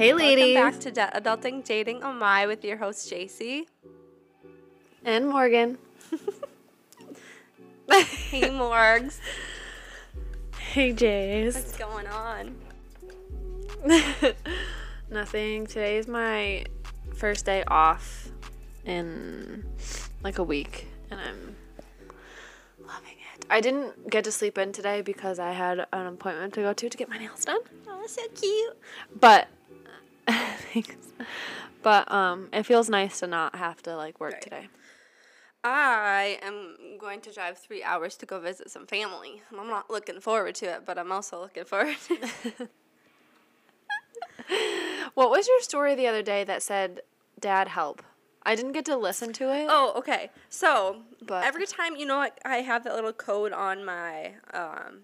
Hey, ladies. Welcome back to Da- Adulting Dating Oh My with your host JC. And Morgan. Hey Morgs, Hey, Jace. what's going on? Nothing. Today is my first day off in like a week, and I'm loving it. I didn't get to sleep in today because I had an appointment to go to to get my nails done. Oh, so cute. But thanks. But um, it feels nice to not have to like work Right. today. I am going to drive three hours to go visit some family. I'm not looking forward to it, but I'm also looking forward to it. What was your story the other day that said, "Dad, help"? I didn't get to listen to it. Oh, okay. So But- every time you know, like, I have that little code on my um,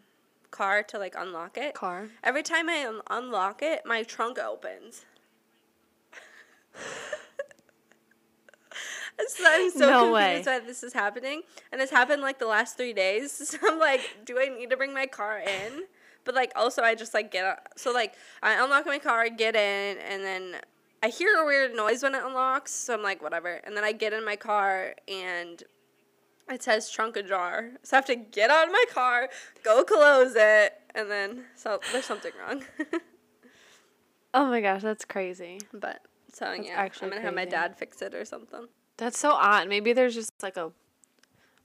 car to like unlock it. car. Every time I un- unlock it, my trunk opens. so I'm so No confused way. why this is happening, and it's happened like the last three days. So I'm like, do I need to bring my car in? But like, also I just like get out. So like, I unlock my car, get in, and then I hear a weird noise when it unlocks. So I'm like, whatever. And then I get in my car and it says trunk ajar. So I have to get out of my car, go close it, and then so there's something wrong. Oh my gosh, that's crazy. but so That's yeah, actually I'm gonna have my dad fix it or something. That's so odd. Maybe there's just like a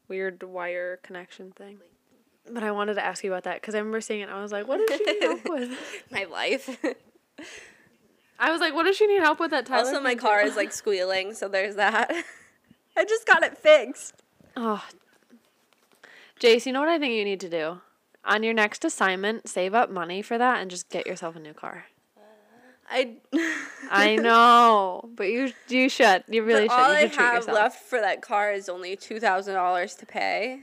weird wire connection thing. But I wanted to ask you about that because I remember seeing it. and I was like, "What does she need help with?" my life. I was like, "What does she need help with?" That Tyler. also, my car is like squealing, so there's that. I just got it fixed. Oh, Jace, you know what I think you need to do? On your next assignment, save up money for that and just get yourself a new car. I I know, but you you should. You really but should. All you should I have yourself. left for that car is only two thousand dollars to pay,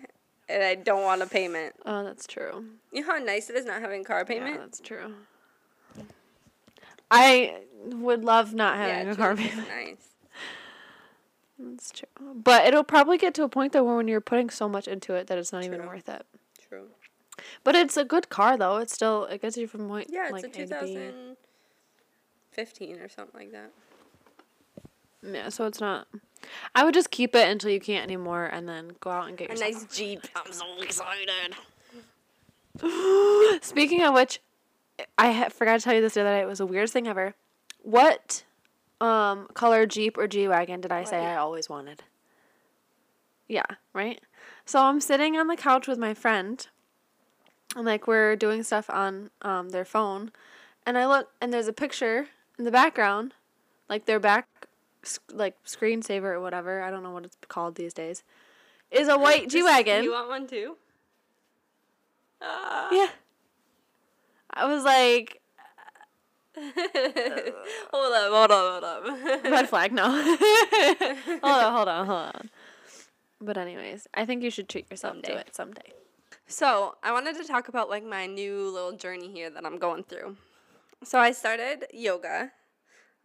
and I don't want a payment. Oh, that's true. You know how nice it is not having car payment. Yeah, that's true. I would love not having yeah, a car payment. Nice. That's true. But it'll probably get to a point though where when you're putting so much into it that it's not true. even worth it. True. But it's a good car though. It still it gets you from point. Yeah, it's like a two thousand. 15 or something like that. Yeah, so it's not. I would just keep it until you can't anymore, and then go out and get a yourself. nice Jeep. I'm so excited. Speaking of which, I forgot to tell you this the other day. It was the weirdest thing ever. What um, color Jeep or G wagon did I what? say I always wanted? Yeah, right. So I'm sitting on the couch with my friend, and like we're doing stuff on um, their phone, and I look and there's a picture in the background, like their back, like screensaver or whatever. I don't know what it's called these days. Is a white G wagon. You want one too? Ah. Yeah. I was like, hold up, hold up, hold up. red flag, no. hold on, hold on, hold on. But anyways, I think you should treat yourself to Someday. it someday. So I wanted to talk about like my new little journey here that I'm going through. So I started yoga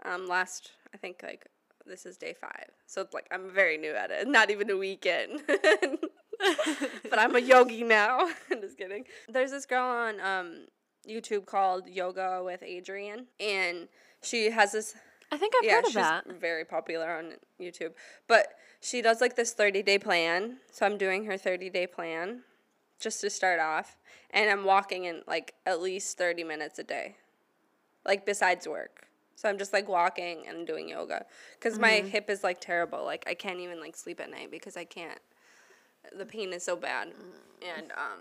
um last I think like this is day five. So it's like I'm very new at it. Not even a weekend. but I'm a yogi now. I'm just kidding. There's this girl on um YouTube called Yoga with Adriene and she has this I think I've yeah, heard of she's that. very popular on YouTube. But she does like this 30 day plan. So I'm doing her 30 day plan just to start off. And I'm walking in like at least 30 minutes a day, like besides work. So I'm just like walking and doing yoga because my Mm-hmm. hip is like terrible. Like I can't even like sleep at night because I can't. The pain is so bad. Mm. And um,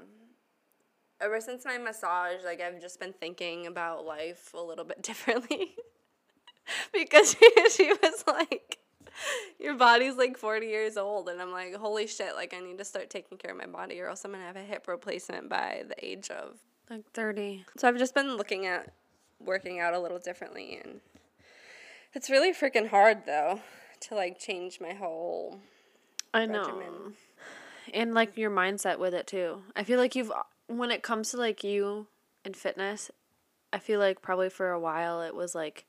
ever since my massage, like I've just been thinking about life a little bit differently. because she, she was like, your body's like 40 years old. And I'm like, holy shit, like I need to start taking care of my body or else I'm going to have a hip replacement by the age of. Like 30. So I've just been looking at working out a little differently. And it's really freaking hard though to like change my whole I know. regimen. And like your mindset with it too. I feel like you've, when it comes to like you and fitness, I feel like probably for a while it was like,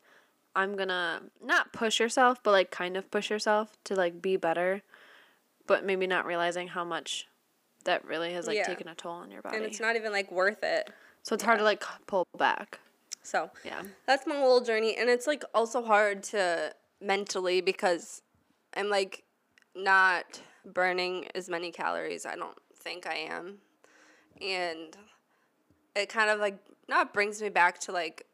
I'm gonna not push yourself, but like kind of push yourself to like be better, but maybe not realizing how much that really has like Yeah. taken a toll on your body. And it's not even like worth it. so it's hard to like pull back. So Yeah. that's my little journey, and it's like also hard to mentally because I'm like not burning as many calories. I don't think I am, and it kind of like not brings me back to like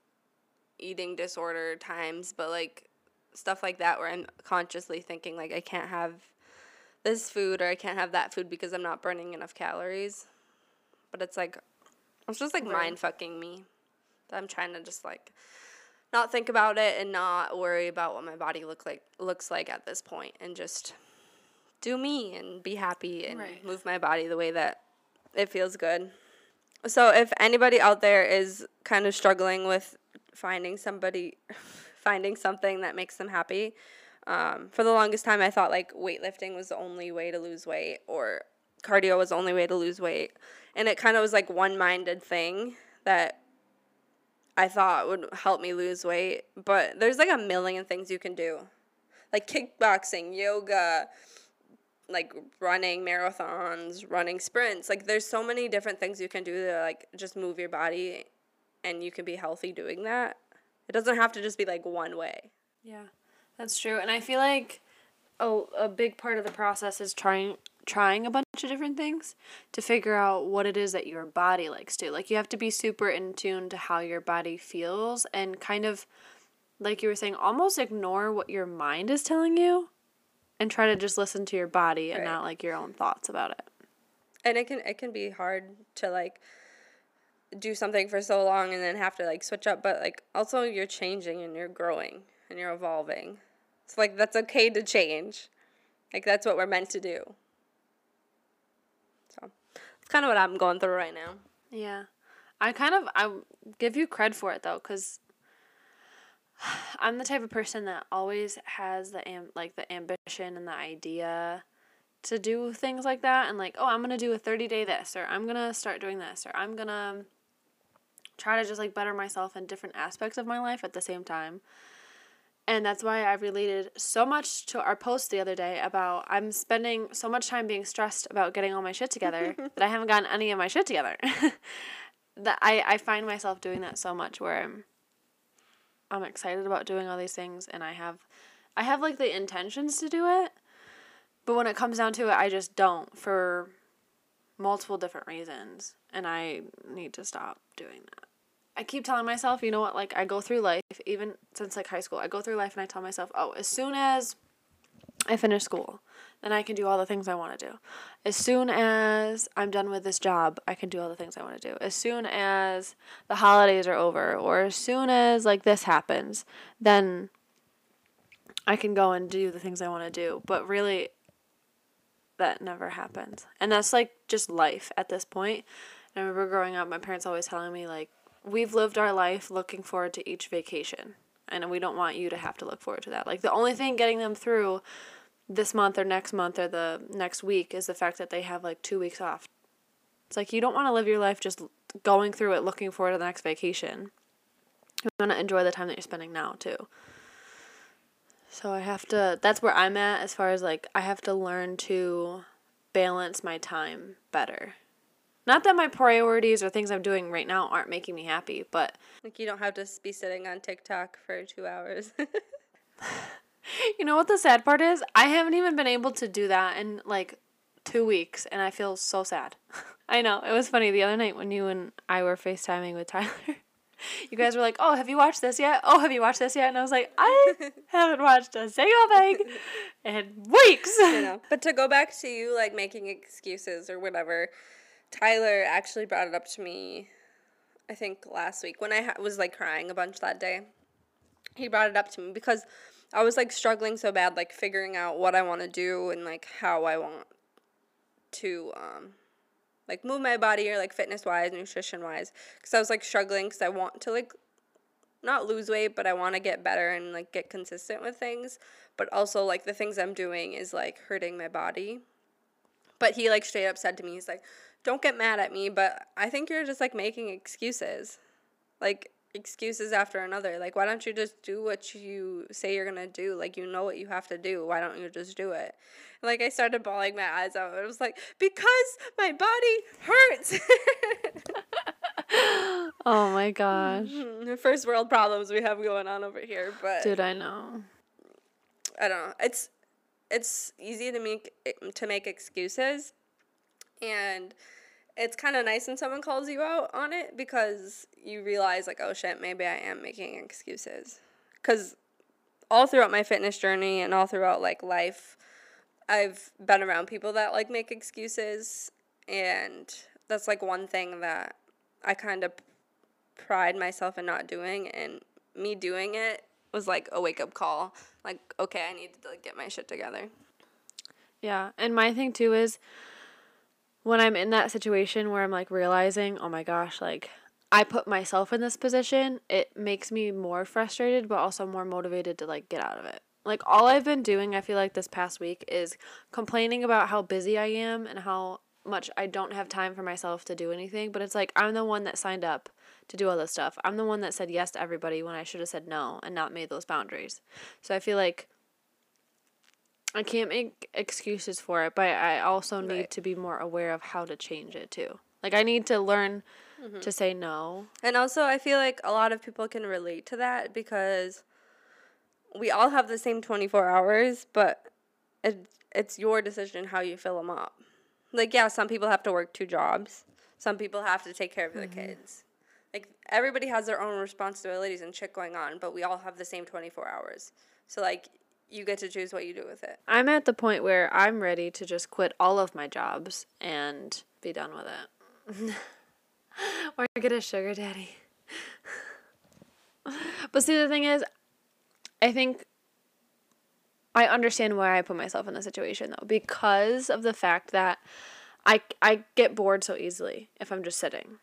eating disorder times, but like stuff like that where I'm consciously thinking like I can't have this food or I can't have that food because I'm not burning enough calories. But it's like it's just like Right. mind fucking me. I'm trying to just like not think about it and not worry about what my body look like looks like at this point and just do me and be happy and Right. move my body the way that it feels good. So if anybody out there is kind of struggling with finding somebody finding something that makes them happy, um, for the longest time I thought like weightlifting was the only way to lose weight or cardio was the only way to lose weight. And it kind of was like one minded thing that I thought would help me lose weight. But there's like a million things you can do. Like kickboxing, yoga, like running marathons, running sprints. Like there's so many different things you can do to like just move your body and you can be healthy doing that. It doesn't have to just be like one way. Yeah, that's true. And I feel like a, a big part of the process is trying trying a bunch of different things to figure out what it is that your body likes to. Like you have to be super in tune to how your body feels and kind of like you were saying almost ignore what your mind is telling you and try to just listen to your body and Right. not like your own thoughts about it. and it can it can be hard to like do something for so long and then have to like switch up but like also you're changing and you're growing and you're evolving it's like that's okay to change like that's what we're meant to do so it's kind of what i'm going through right now Yeah. I kind of I give you cred for it though cuz I'm the type of person that always has the am- like the ambition and the idea to do things like that and like, oh, I'm going to do a 30-day this or I'm going to start doing this or I'm going to try to just like better myself in different aspects of my life at the same time. And that's why I related so much to our post the other day about I'm spending so much time being stressed about getting all my shit together that I haven't gotten any of my shit together. that I, I find myself doing that so much where I'm I'm excited about doing all these things and I have I have like the intentions to do it. But when it comes down to it, I just don't for multiple different reasons and I need to stop doing that. I keep telling myself, you know what, like I go through life even since like high school. I go through life and I tell myself, "Oh, as soon as I finish school, then I can do all the things I want to do. As soon as I'm done with this job, I can do all the things I want to do. As soon as the holidays are over, or as soon as like this happens, then I can go and do the things I want to do. But really, that never happens. And that's like just life at this point. I remember growing up, my parents always telling me, like, we've lived our life looking forward to each vacation. And we don't want you to have to look forward to that. Like, the only thing getting them through this month or next month or the next week is the fact that they have like two weeks off. It's like you don't want to live your life just going through it looking forward to the next vacation. You want to enjoy the time that you're spending now too. So I have to that's where I'm at as far as like I have to learn to balance my time better. Not that my priorities or things I'm doing right now aren't making me happy, but like you don't have to be sitting on tiktok for two hours You know what the sad part is? I haven't even been able to do that in like two weeks, and I feel so sad. I know. It was funny the other night when you and I were FaceTiming with Tyler. You guys were like, oh, have you watched this yet? Oh, have you watched this yet? And I was like, I haven't watched a single thing in weeks. you know. But to go back to you like making excuses or whatever, Tyler actually brought it up to me. I think last week when I ha- was like crying a bunch that day. He brought it up to me because I was like struggling so bad, like figuring out what I want to do and like how I want to um like move my body or like fitness wise, nutrition wise. Because I was like struggling because I want to like not lose weight, but I want to get better and like get consistent with things. But also like the things I'm doing is like hurting my body. But he like straight up said to me, he's like, "Don't get mad at me, but I think you're just like making excuses." Like excuses after another. Like why don't you just do what you say you're going to do? Like you know what you have to do. Why don't you just do it? And, like I started bawling my eyes out. It was like, "Because my body hurts." Oh my gosh. The first world problems we have going on over here, but Dude, I know. I don't know. It's it's easy to make to make excuses, and it's kind of nice when someone calls you out on it because you realize like, oh shit, maybe I am making excuses. Because all throughout my fitness journey and all throughout like life, I've been around people that like make excuses, and that's like one thing that I kind of pride myself in not doing, and me doing it was like a wake up call. Like, okay, I need to like, get my shit together. Yeah. And my thing too is when I'm in that situation where I'm like realizing, oh my gosh, like I put myself in this position, it makes me more frustrated, but also more motivated to like get out of it. Like all I've been doing, I feel like this past week is complaining about how busy I am and how much I don't have time for myself to do anything. But it's like I'm the one that signed up to do all this stuff. I'm the one that said yes to everybody when I should have said no and not made those boundaries. So I feel like I can't make excuses for it, but I also need Right. to be more aware of how to change it too. Like I need to learn Mm-hmm. to say no. And also, I feel like a lot of people can relate to that because we all have the same 24 hours, but it, it's your decision how you fill them up. Like, yeah, some people have to work two jobs, some people have to take care of their kids. Like, everybody has their own responsibilities and shit going on, but we all have the same 24 hours. So, like, you get to choose what you do with it. I'm at the point where I'm ready to just quit all of my jobs and be done with it. or get a sugar daddy. but see, the thing is, I think I understand why I put myself in the situation though, because of the fact that I I get bored so easily if I'm just sitting.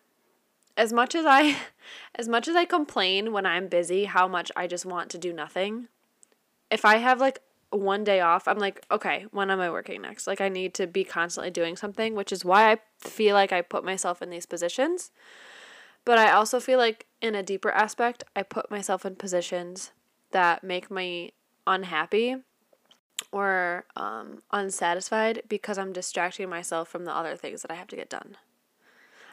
As much as I as much as I complain when I'm busy how much I just want to do nothing, if I have like one day off, I'm like, okay, when am I working next? Like I need to be constantly doing something, which is why I feel like I put myself in these positions. But I also feel like in a deeper aspect, I put myself in positions that make me unhappy or um, unsatisfied because I'm distracting myself from the other things that I have to get done.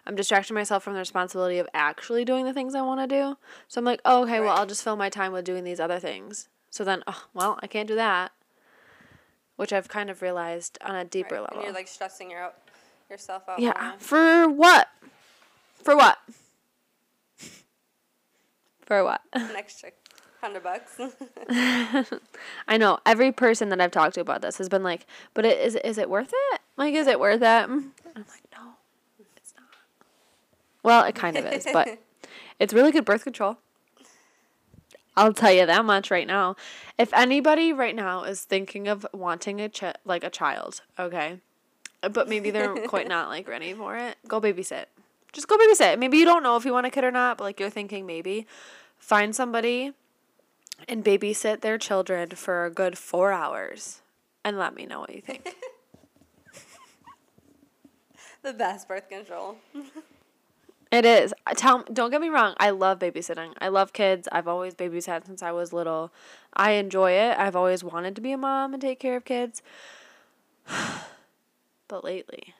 I'm distracting myself from the responsibility of actually doing the things I want to do. So I'm like, oh, okay, well, I'll just fill my time with doing these other things. So then, oh, well, I can't do that, which I've kind of realized on a deeper Right? level. And you're like stressing your out, yourself out. yeah, for what? For what? for what? An extra hundred bucks. I know every person that I've talked to about this has been like, "But it, is is it worth it? Like, is it worth it?" I'm like, "No, it's not." Well, it kind of is, but it's really good birth control. I'll tell you that much right now. If anybody right now is thinking of wanting a ch- like a child, okay, but maybe they're quite not like ready for it, go babysit. Just go babysit. Maybe you don't know if you want a kid or not, but like you're thinking maybe, find somebody and babysit their children for a good four hours and let me know what you think. the best birth control. it is. Tell don't get me wrong, I love babysitting. I love kids. I've always babysat since I was little. I enjoy it. I've always wanted to be a mom and take care of kids. but lately,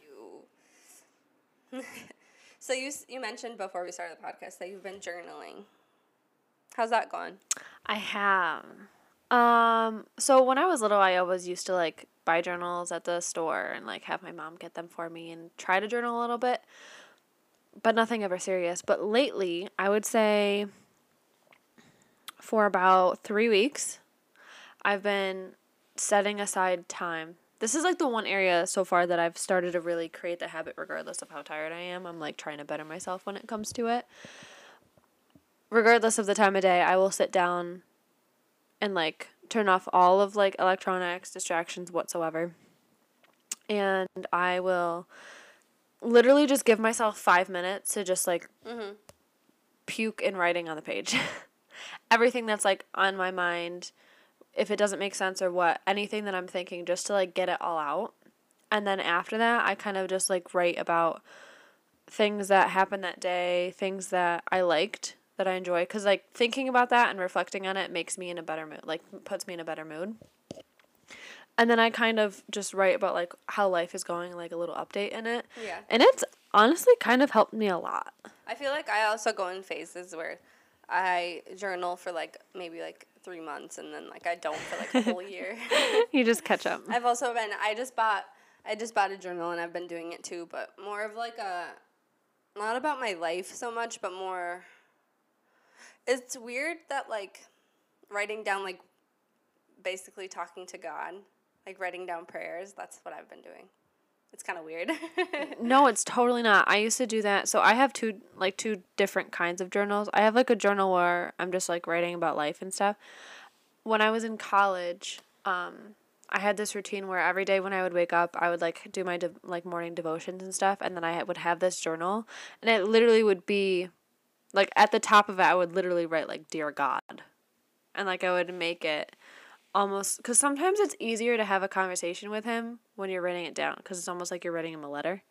So you you mentioned before we started the podcast that you've been journaling. How's that going? I have. Um, so when I was little, I always used to like buy journals at the store and like have my mom get them for me and try to journal a little bit, but nothing ever serious. But lately, I would say for about three weeks, I've been setting aside time. This is like the one area so far that I've started to really create the habit, regardless of how tired I am. I'm like trying to better myself when it comes to it regardless of the time of day, I will sit down and like turn off all of like electronics, distractions whatsoever. And I will literally just give myself five minutes to just like mm-hmm. puke in writing on the page. Everything that's like on my mind, if it doesn't make sense or what, anything that I'm thinking, just to like get it all out. And then after that, I kind of just like write about things that happened that day, things that I liked, that I enjoy. Because, like, thinking about that and reflecting on it makes me in a better mood, like, puts me in a better mood. And then I kind of just write about, like, how life is going, like, a little update in it. Yeah. And it's honestly kind of helped me a lot. I feel like I also go in phases where I journal for like maybe like three months and then like I don't for like a whole year. you just catch up. I've also been I just bought I just bought a journal and I've been doing it too, but more of like a not about my life so much, but more it's weird that like writing down like basically talking to God, like writing down prayers, that's what I've been doing. It's kind of weird. no, it's totally not. I used to do that. So I have two like two different kinds of journals. I have like a journal where I'm just like writing about life and stuff. When I was in college, um I had this routine where every day when I would wake up, I would like do my de- like morning devotions and stuff, and then I would have this journal, and it literally would be, like at the top of it, I would literally write like "Dear God," and like I would make it almost because sometimes it's easier to have a conversation with him when you're writing it down because it's almost like you're writing him a letter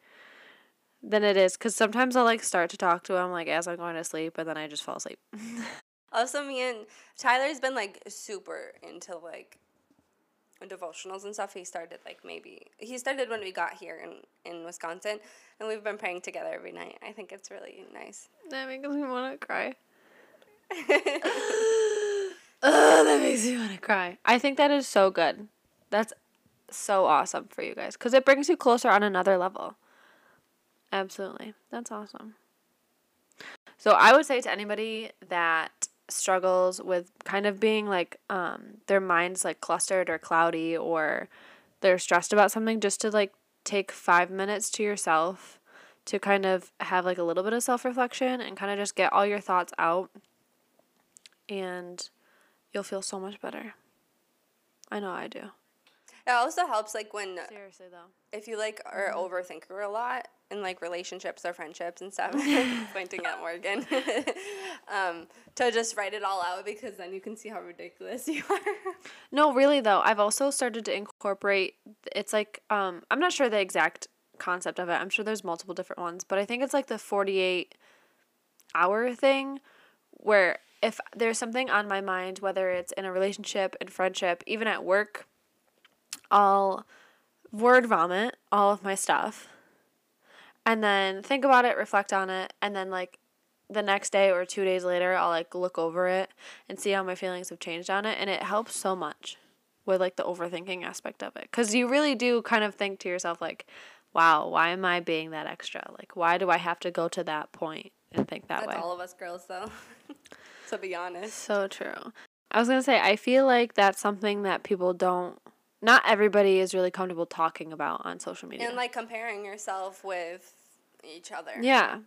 than it is because sometimes I'll like start to talk to him like as I'm going to sleep, and then I just fall asleep. also, me and Tyler's been like super into like devotionals and stuff he started like maybe he started when we got here in in Wisconsin and we've been praying together every night. I think it's really nice. That makes me want to cry. oh, that makes me want to cry. I think that is so good. That's so awesome for you guys cuz it brings you closer on another level. Absolutely. That's awesome. So I would say to anybody that struggles with kind of being like um their minds like clustered or cloudy or they're stressed about something just to like take 5 minutes to yourself to kind of have like a little bit of self-reflection and kind of just get all your thoughts out and you'll feel so much better. I know I do. It also helps like when Seriously though. if you like are Mm-hmm. overthinker a lot in like relationships or friendships and stuff, pointing at Morgan, um, to just write it all out because then you can see how ridiculous you are. No, really though, I've also started to incorporate it's like um I'm not sure the exact concept of it. I'm sure there's multiple different ones, but I think it's like the 48 hour thing where if there's something on my mind, whether it's in a relationship, in friendship, even at work, I'll word vomit all of my stuff and then think about it, reflect on it, and then like the next day or two days later, I'll like look over it and see how my feelings have changed on it. And it helps so much with like the overthinking aspect of it. Cause you really do kind of think to yourself, like, wow, why am I being that extra? Like, why do I have to go to that point and think that way? That's way? all of us girls, though. to be honest. So true. I was gonna say I feel like that's something that people don't. Not everybody is really comfortable talking about on social media. And like comparing yourself with each other. yeah,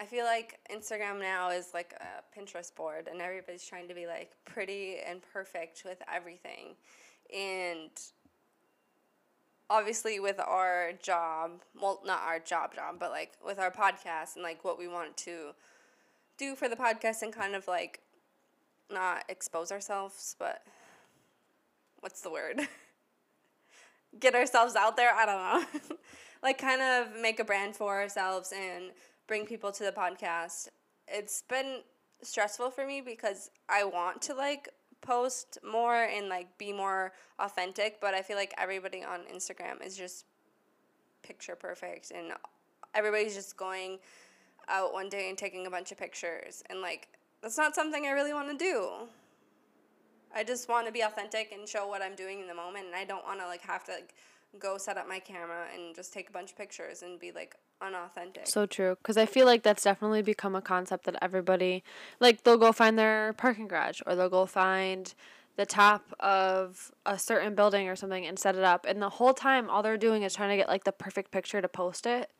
I feel like Instagram now is like a Pinterest board, and everybody's trying to be like pretty and perfect with everything. And obviously, with our job, well, not our job, job, but like with our podcast and like what we want to do for the podcast and kind of like not expose ourselves, but what's the word? Get ourselves out there. I don't know. like, kind of make a brand for ourselves and bring people to the podcast. It's been stressful for me because I want to like post more and like be more authentic, but I feel like everybody on Instagram is just picture perfect and everybody's just going out one day and taking a bunch of pictures and like that's not something I really want to do. I just want to be authentic and show what I'm doing in the moment and I don't want to like have to like go set up my camera and just take a bunch of pictures and be like unauthentic. so true. Because I feel like that's definitely become a concept that everybody, like, they'll go find their parking garage or they'll go find the top of a certain building or something and set it up. And the whole time, all they're doing is trying to get like the perfect picture to post it.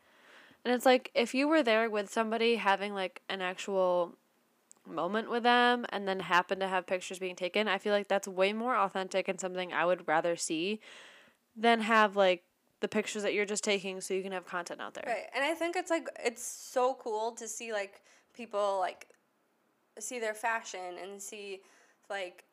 And it's like if you were there with somebody having like an actual moment with them and then happen to have pictures being taken, I feel like that's way more authentic and something I would rather see than have like the pictures that you're just taking so you can have content out there. Right. And I think it's like it's so cool to see like people like see their fashion and see like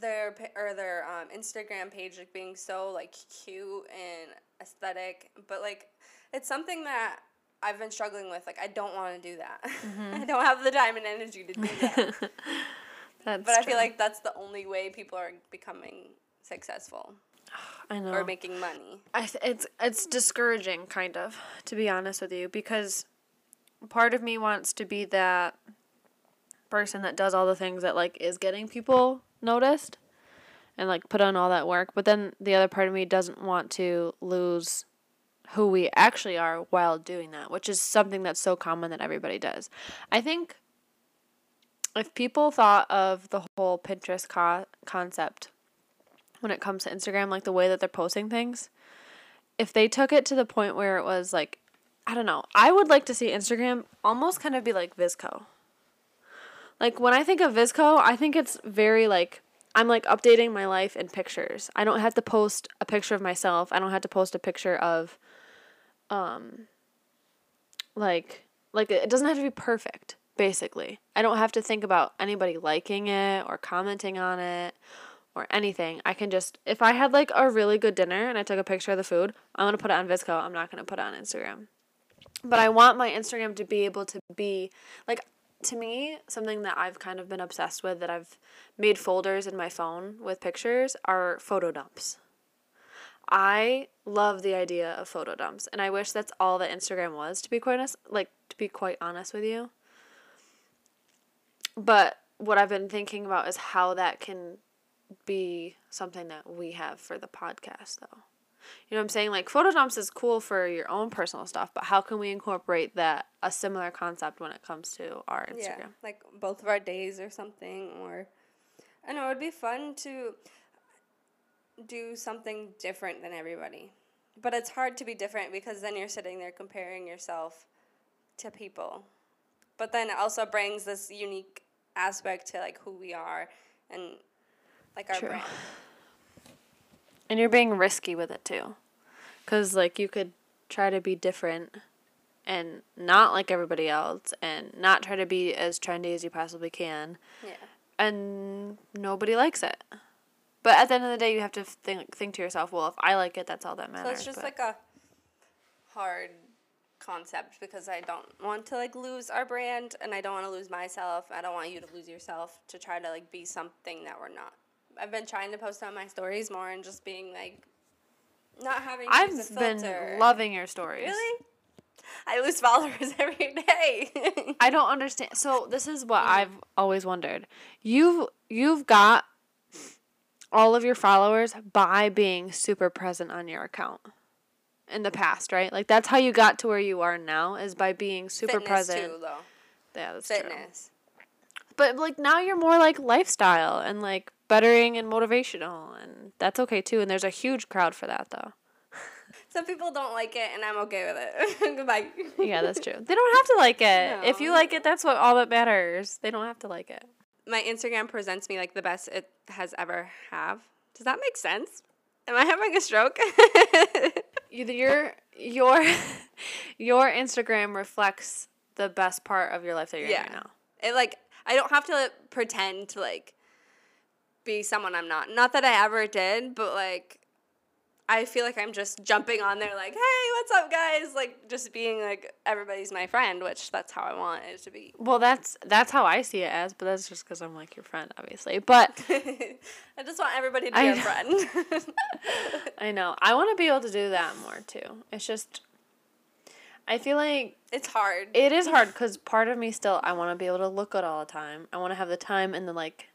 their or their um, Instagram page like being so like cute and aesthetic, but like it's something that I've been struggling with. Like I don't want to do that. Mm-hmm. I don't have the time and energy to do that. That's but I feel like that's the only way people are becoming successful. I know. or making money. I th- it's it's discouraging kind of to be honest with you because part of me wants to be that person that does all the things that like is getting people noticed and like put on all that work but then the other part of me doesn't want to lose who we actually are while doing that which is something that's so common that everybody does i think if people thought of the whole pinterest co- concept when it comes to Instagram, like the way that they're posting things, if they took it to the point where it was like, I don't know, I would like to see Instagram almost kind of be like VSCO. Like when I think of VSCO, I think it's very like I'm like updating my life in pictures. I don't have to post a picture of myself. I don't have to post a picture of um like like it doesn't have to be perfect, basically. I don't have to think about anybody liking it or commenting on it or anything. I can just if I had like a really good dinner and I took a picture of the food, I'm gonna put it on VSCO. I'm not gonna put it on Instagram. But I want my Instagram to be able to be like to me, something that I've kind of been obsessed with that I've made folders in my phone with pictures are photo dumps. I love the idea of photo dumps and I wish that's all that Instagram was to be quite honest like to be quite honest with you. But what I've been thinking about is how that can be something that we have for the podcast though. You know what I'm saying? Like photo dumps is cool for your own personal stuff, but how can we incorporate that a similar concept when it comes to our Instagram? Yeah, like both of our days or something, or I know it would be fun to do something different than everybody. But it's hard to be different because then you're sitting there comparing yourself to people. But then it also brings this unique aspect to like who we are and like our True. brand. And you're being risky with it too. Cuz like you could try to be different and not like everybody else and not try to be as trendy as you possibly can Yeah. and nobody likes it. But at the end of the day, you have to think think to yourself, well, if I like it, that's all that matters. So it's just but- like a hard concept because I don't want to like lose our brand and I don't want to lose myself. I don't want you to lose yourself to try to like be something that we're not. I've been trying to post on my stories more and just being like not having to use a I've been loving your stories. Really? I lose followers every day. I don't understand. So this is what hmm. I've always wondered. You've you've got all of your followers by being super present on your account in the past, right? Like that's how you got to where you are now is by being super Fitness present. too, though. Yeah, that's true. Fitness. But like now you're more like lifestyle and like bettering and motivational and that's okay too and there's a huge crowd for that though. Some people don't like it, and I'm okay with it. Goodbye. Yeah, that's true. They don't have to like it. If you like it, that's what all that matters. They don't have to like it. My Instagram presents me like the best it has ever have. Does that make sense? Am I having a stroke? Your your your Instagram reflects the best part of your life that you're in right now. it like I don't have to pretend to like be someone I'm not. Not that I ever did, but like I feel like I'm just jumping on there like, "Hey, what's up, guys?" Like just being like everybody's my friend, which that's how I want it to be. Well, that's that's how I see it as, but that's just because I'm like your friend, obviously. But I just want everybody to be I a know. friend. I know I want to be able to do that more too. It's just I feel like it's hard. it is hard because part of me still I want to be able to look good all the time. I want to have the time and the like.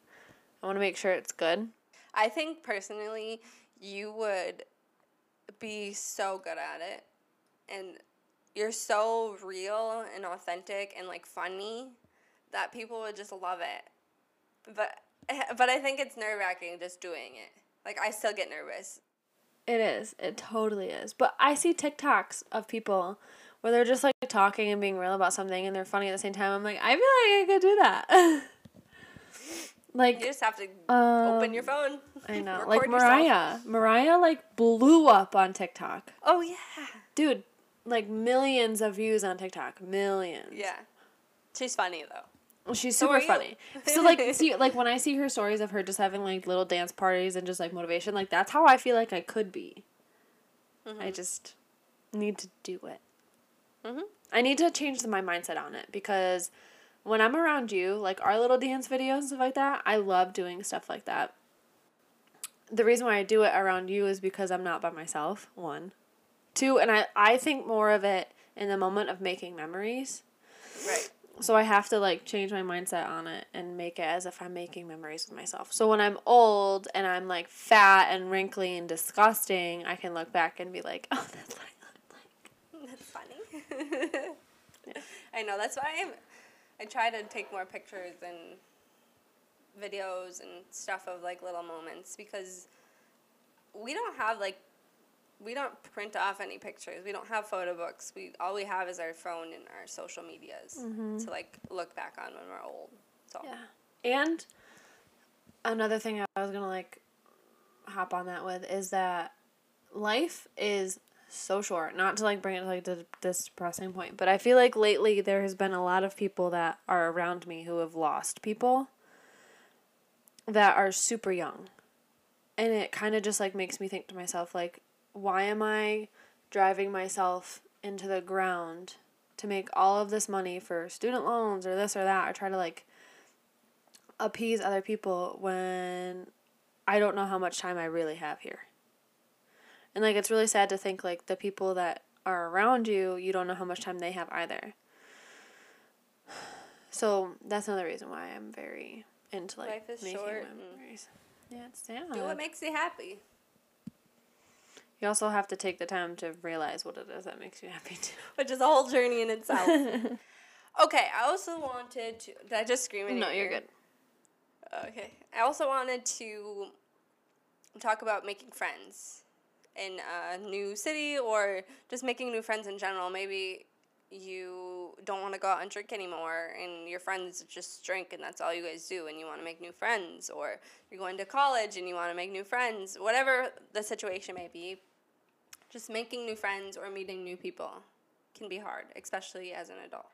I want to make sure it's good. I think personally, you would be so good at it. And you're so real and authentic and like funny that people would just love it. But but I think it's nerve wracking just doing it. Like I still get nervous. It is. It totally is. But I see TikToks of people where they're just like talking and being real about something and they're funny at the same time. I'm like, I feel like I could do that. Like you just have to um, open your phone. I know. Like yourself. Mariah. Mariah like blew up on TikTok. Oh yeah. Dude, like millions of views on TikTok. Millions. Yeah. She's funny though. She's super you. funny. So like see like when I see her stories of her just having like little dance parties and just like motivation, like that's how I feel like I could be. I just need to do it. Mhm. I need to change my mindset on it because when I'm around you, like our little dance videos and stuff like that, I love doing stuff like that. the reason why I do it around you is because I'm not by myself. One, two, and I I think more of it in the moment of making memories. Right. So I have to like change my mindset on it and make it as if I'm making memories with myself. So when I'm old and I'm like fat and wrinkly and disgusting, I can look back and be like, "Oh, that's what I look like." That's funny. I know. That's why I'm, I try to take more pictures and videos and stuff of like little moments because we don't have like we don't print off any pictures. We don't have photo books. We all we have is our phone and our social medias mm-hmm. to like look back on when we're old. So Yeah. And another thing I was gonna like hop on that with is that life is so short. Not to like bring it to like this depressing point, but I feel like lately there has been a lot of people that are around me who have lost people that are super young. And it kind of just like makes me think to myself like why am I driving myself into the ground to make all of this money for student loans or this or that or try to like appease other people when I don't know how much time I really have here. And like it's really sad to think like the people that are around you, you don't know how much time they have either. So that's another reason why I'm very into like Life is making short memories. Yeah, it's sad. do what makes you happy. you also have to take the time to realize what it is that makes you happy too. Which is a whole journey in itself. okay, I also wanted to. Did I just scream? in no, you're good. Okay. I also wanted to talk about making friends in a new city or just making new friends in general. Maybe you don't want to go out and drink anymore and your friends just drink and that's all you guys do and you want to make new friends or you're going to college and you want to make new friends. Whatever the situation may be, just making new friends or meeting new people can be hard, especially as an adult.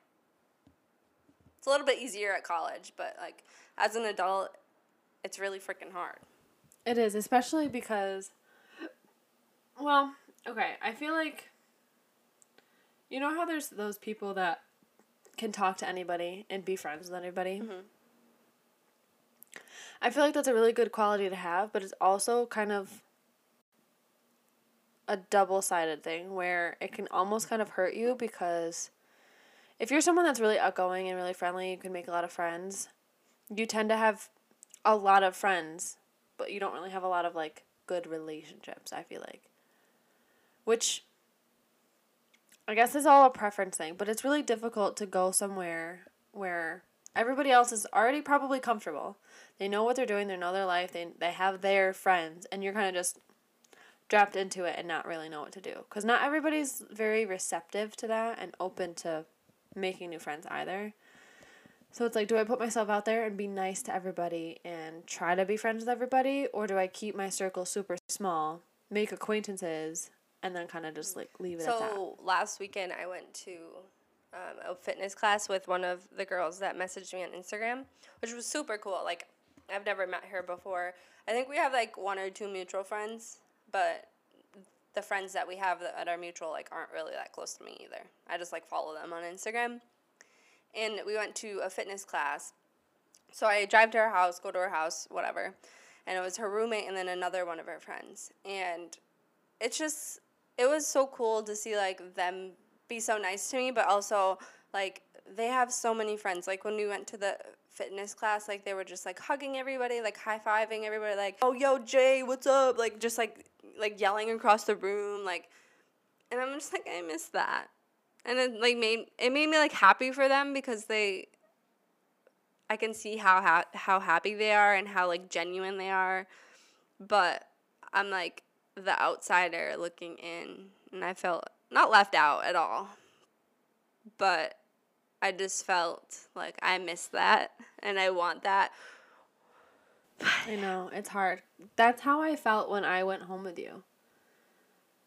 It's a little bit easier at college, but like as an adult, it's really freaking hard. It is, especially because, well, okay, I feel like, you know how there's those people that can talk to anybody and be friends with anybody? Mm-hmm. I feel like that's a really good quality to have, but it's also kind of a double sided thing where it can almost kind of hurt you because if you're someone that's really outgoing and really friendly, you can make a lot of friends. You tend to have a lot of friends, but you don't really have a lot of like good relationships, I feel like. Which I guess is all a preference thing, but it's really difficult to go somewhere where everybody else is already probably comfortable. They know what they're doing, they know their life, they they have their friends and you're kind of just dropped into it and not really know what to do cuz not everybody's very receptive to that and open to making new friends either. So it's like, do I put myself out there and be nice to everybody and try to be friends with everybody, or do I keep my circle super small, make acquaintances, and then kind of just like leave it at? So last weekend, I went to um, a fitness class with one of the girls that messaged me on Instagram, which was super cool. Like, I've never met her before. I think we have like one or two mutual friends, but the friends that we have that are mutual like aren't really that close to me either. I just like follow them on Instagram. And we went to a fitness class. So I drive to her house, go to her house, whatever. And it was her roommate and then another one of her friends. And it's just it was so cool to see like them be so nice to me, but also like they have so many friends. Like when we went to the fitness class, like they were just like hugging everybody, like high fiving everybody, like oh yo Jay, what's up? Like just like like yelling across the room, like, and I'm just like I miss that, and it like made it made me like happy for them because they. I can see how ha- how happy they are and how like genuine they are, but I'm like the outsider looking in, and I felt not left out at all. But I just felt like I miss that, and I want that. I know, it's hard. That's how I felt when I went home with you.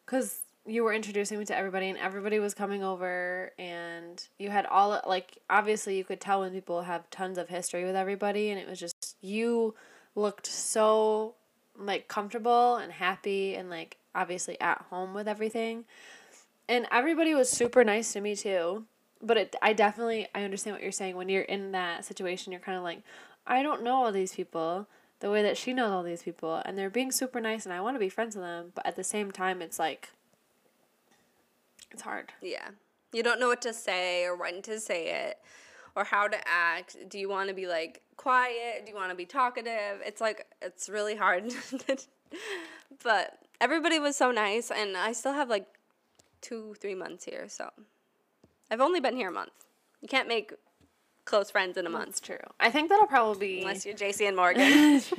Because you were introducing me to everybody, and everybody was coming over, and you had all, like, obviously, you could tell when people have tons of history with everybody, and it was just, you looked so, like, comfortable and happy, and, like, obviously at home with everything. And everybody was super nice to me, too. But it, I definitely, I understand what you're saying. When you're in that situation, you're kind of like, I don't know all these people the way that she knows all these people and they're being super nice and I want to be friends with them, but at the same time it's like it's hard. Yeah. You don't know what to say or when to say it or how to act. Do you want to be like quiet? Do you want to be talkative? It's like it's really hard. but everybody was so nice and I still have like 2 3 months here, so I've only been here a month. You can't make close friends in a month. That's true. I think that'll probably be Unless you're JC and Morgan.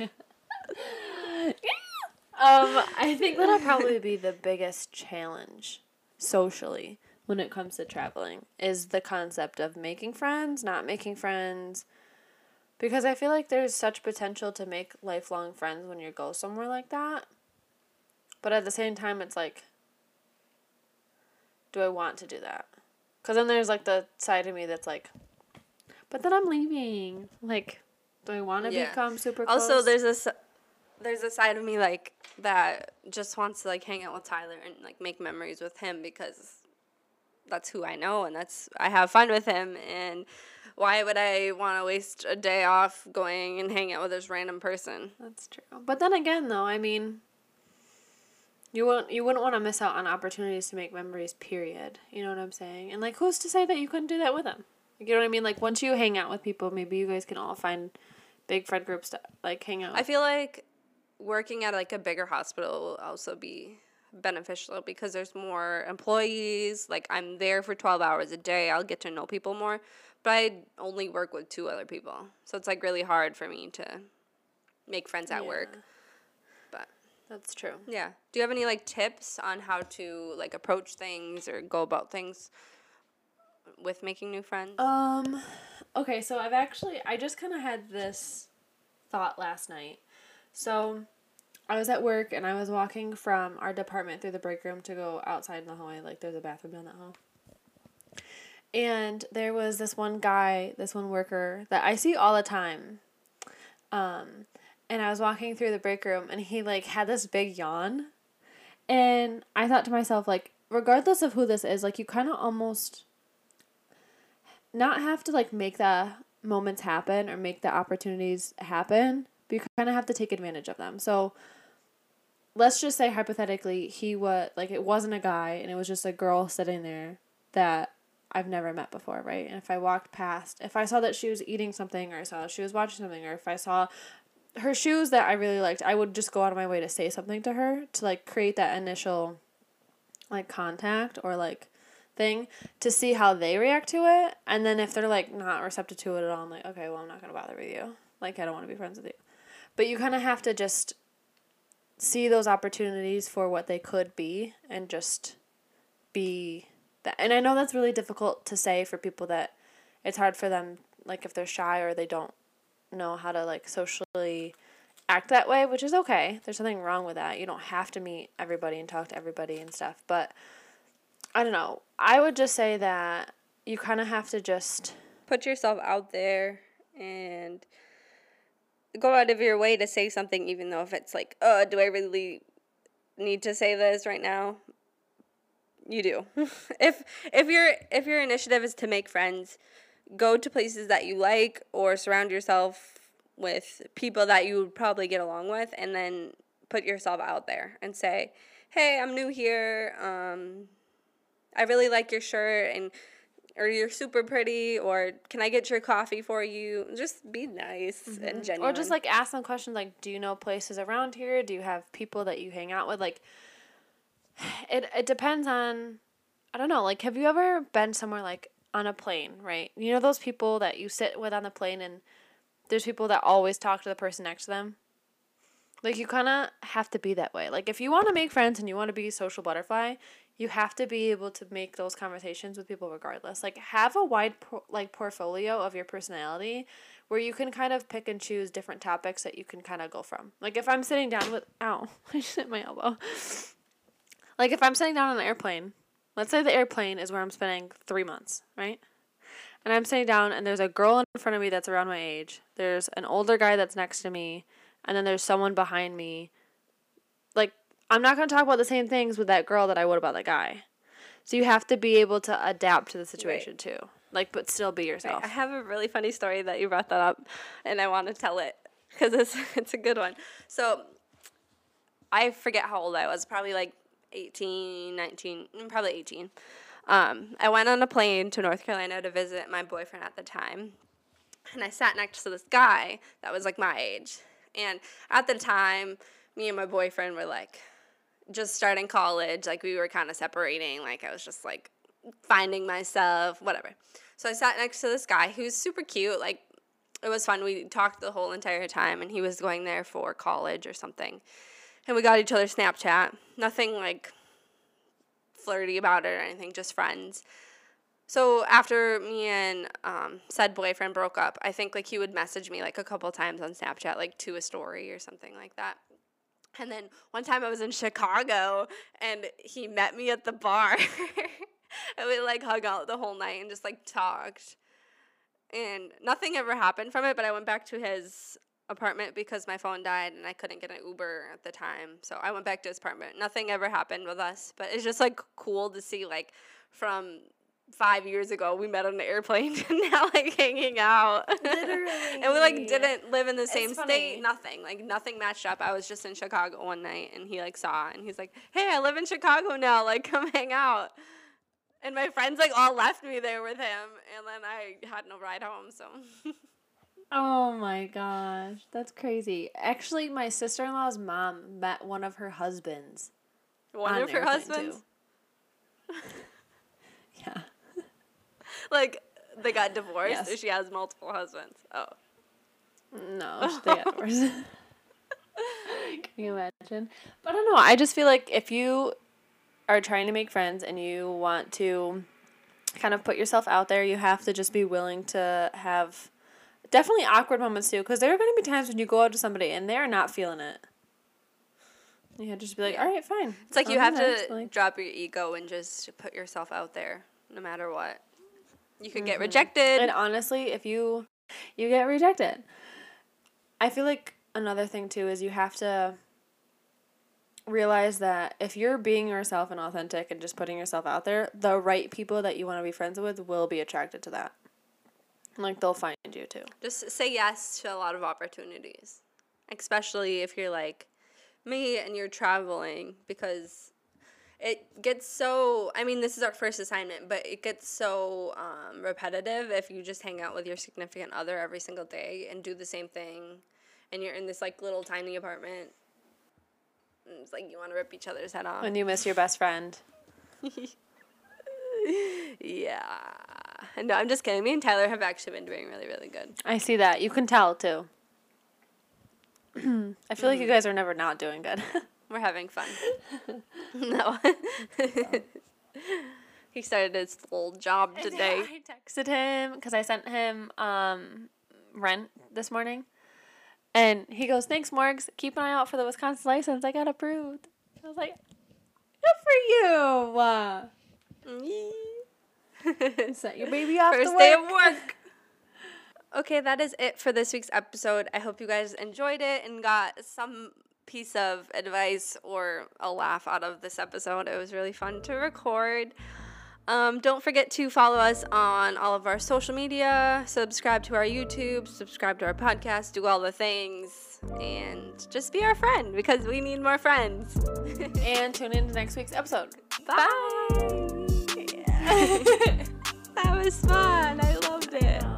um, I think that'll probably be the biggest challenge socially when it comes to traveling is the concept of making friends, not making friends. Because I feel like there's such potential to make lifelong friends when you go somewhere like that. But at the same time, it's like, do I want to do that? Because then there's like the side of me that's like, but then I'm leaving. Like, do I want to Yeah. become super close? Also, there's this there's a side of me like that just wants to like hang out with Tyler and like make memories with him because that's who I know and that's I have fun with him and why would I want to waste a day off going and hang out with this random person? That's true. But then again, though, I mean, you won't you wouldn't want to miss out on opportunities to make memories. Period. You know what I'm saying? And like, who's to say that you couldn't do that with them? You know what I mean? Like, once you hang out with people, maybe you guys can all find big friend groups to like hang out. I feel like working at like a bigger hospital will also be beneficial because there's more employees. Like I'm there for 12 hours a day. I'll get to know people more. But I only work with two other people. So it's like really hard for me to make friends at work. But That's true. yeah. Do you have any like tips on how to like approach things or go about things with making new friends? Um, okay, so I've actually I just kind of had this thought last night. So, I was at work and I was walking from our department through the break room to go outside in the hallway. Like, there's a bathroom down that hall. And there was this one guy, this one worker that I see all the time. Um, and I was walking through the break room and he like had this big yawn. And I thought to myself, like, regardless of who this is, like, you kind of almost not have to like make the moments happen or make the opportunities happen, but you kind of have to take advantage of them. So let's just say hypothetically he was like it wasn't a guy and it was just a girl sitting there that I've never met before, right? And if I walked past, if I saw that she was eating something or I saw she was watching something or if I saw her shoes that I really liked, I would just go out of my way to say something to her to like create that initial like contact or like thing to see how they react to it. And then if they're like not receptive to it at all, I'm like, okay, well, I'm not to bother with you. Like, I don't want to be friends with you. But you kind of have to just see those opportunities for what they could be and just be that. And I know that's really difficult to say for people that it's hard for them, like, if they're shy or they don't know how to, like, socially act that way, which is okay. There's nothing wrong with that. You don't have to meet everybody and talk to everybody and stuff. But I don't know. I would just say that you kind of have to just Put yourself out there and go out of your way to say something even though if it's like, "Uh, do I really need to say this right now?" You do. if if your if your initiative is to make friends, go to places that you like or surround yourself with people that you would probably get along with and then put yourself out there and say, "Hey, I'm new here. Um I really like your shirt and or you're super pretty or can I get your coffee for you? Just be nice and genuine. or just like ask them questions like do you know places around here? Do you have people that you hang out with? Like it it depends on I don't know, like have you ever been somewhere like on a plane, right? You know those people that you sit with on the plane and there's people that always talk to the person next to them? Like you kind of have to be that way. Like if you want to make friends and you want to be a social butterfly, you have to be able to make those conversations with people regardless. Like have a wide pro- like portfolio of your personality where you can kind of pick and choose different topics that you can kind of go from. Like if I'm sitting down with ow, I just hit my elbow. Like if I'm sitting down on an airplane, let's say the airplane is where I'm spending 3 months, right? And I'm sitting down and there's a girl in front of me that's around my age. There's an older guy that's next to me, and then there's someone behind me. Like I'm not going to talk about the same things with that girl that I would about that guy. So you have to be able to adapt to the situation too. Like but still be yourself. I have a really funny story that you brought that up and I want to tell it. because it's it's a good one. So I forget how old I was, probably like 18, 19, mm, probably 18. Um, I went on a plane to North Carolina to visit my boyfriend at the time. And I sat next to this guy that was like my age. And at the time, me and my boyfriend were like just starting college. Like we were kind of separating. Like I was just like finding myself, whatever. So I sat next to this guy who's super cute. Like it was fun. We talked the whole entire time, and he was going there for college or something. And we got each other Snapchat. Nothing like flirty about it or anything, just friends. So after me and um, said boyfriend broke up, I think like he would message me like a couple times on Snapchat, like to a story or something like that. And then one time I was in Chicago and he met me at the bar. and we like hung out the whole night and just like talked. And nothing ever happened from it, but I went back to his apartment because my phone died and I couldn't get an Uber at the time. So I went back to his apartment. Nothing ever happened with us, but it's just like cool to see like from five years ago we met on an airplane and now like hanging out. Literally. and we like didn't live in the same It's state. funny. Nothing. Like nothing matched up. I was just in Chicago one night and he like saw and he's like, Hey, I live in Chicago now, like come hang out. And my friends like all left me there with him and then I had no ride home, so Oh my gosh, that's crazy. Actually, my sister in law's mom met one of her husbands. one on of her husbands. Yeah. Like they got divorced Yes. or she has multiple husbands. Oh. No, they got divorced. Can you imagine? But I don't know. I just feel like if you are trying to make friends and you want to kind of put yourself out there, you have to just be willing to have definitely awkward moments too. Because there are going to be times when you go out to somebody and they're not feeling it. You have to just be like, all right, fine. It's like I'll you have nice," to like- drop your ego and just put yourself out there no matter what. You could get mm-hmm. rejected. And honestly, if you you get rejected, I feel like another thing too is you have to realize that if you're being yourself and authentic and just putting yourself out there, the right people that you want to be friends with will be attracted to that. Like they'll find you too. just say yes to a lot of opportunities, especially if you're like me and you're traveling because it gets so I mean this is our first assignment, but it gets so um, repetitive if you just hang out with your significant other every single day and do the same thing and you're in this like little tiny apartment. And it's like you want to rip each other's head off. When you miss your best friend. Yeah. No, I'm just kidding. Me and Tyler have actually been doing really, really good. I see that. You can tell too. I feel like you guys are never not doing good. We're having fun. no. he started his little job today. I texted him because I sent him um, rent this morning. And he goes, Thanks, Morgs. Keep an eye out for the Wisconsin license. I got approved. I was like, Good for you. Set your baby off First to day of work. Okay, that is it for this week's episode. I hope you guys enjoyed it and got some piece of advice or a laugh out of this episode. It was really fun to record. Um, don't forget to follow us on all of our social media, subscribe to our YouTube, subscribe to our podcast, do all the things, and just be our friend because we need more friends. And tune in to next week's episode. Bye. that was fun. I loved it.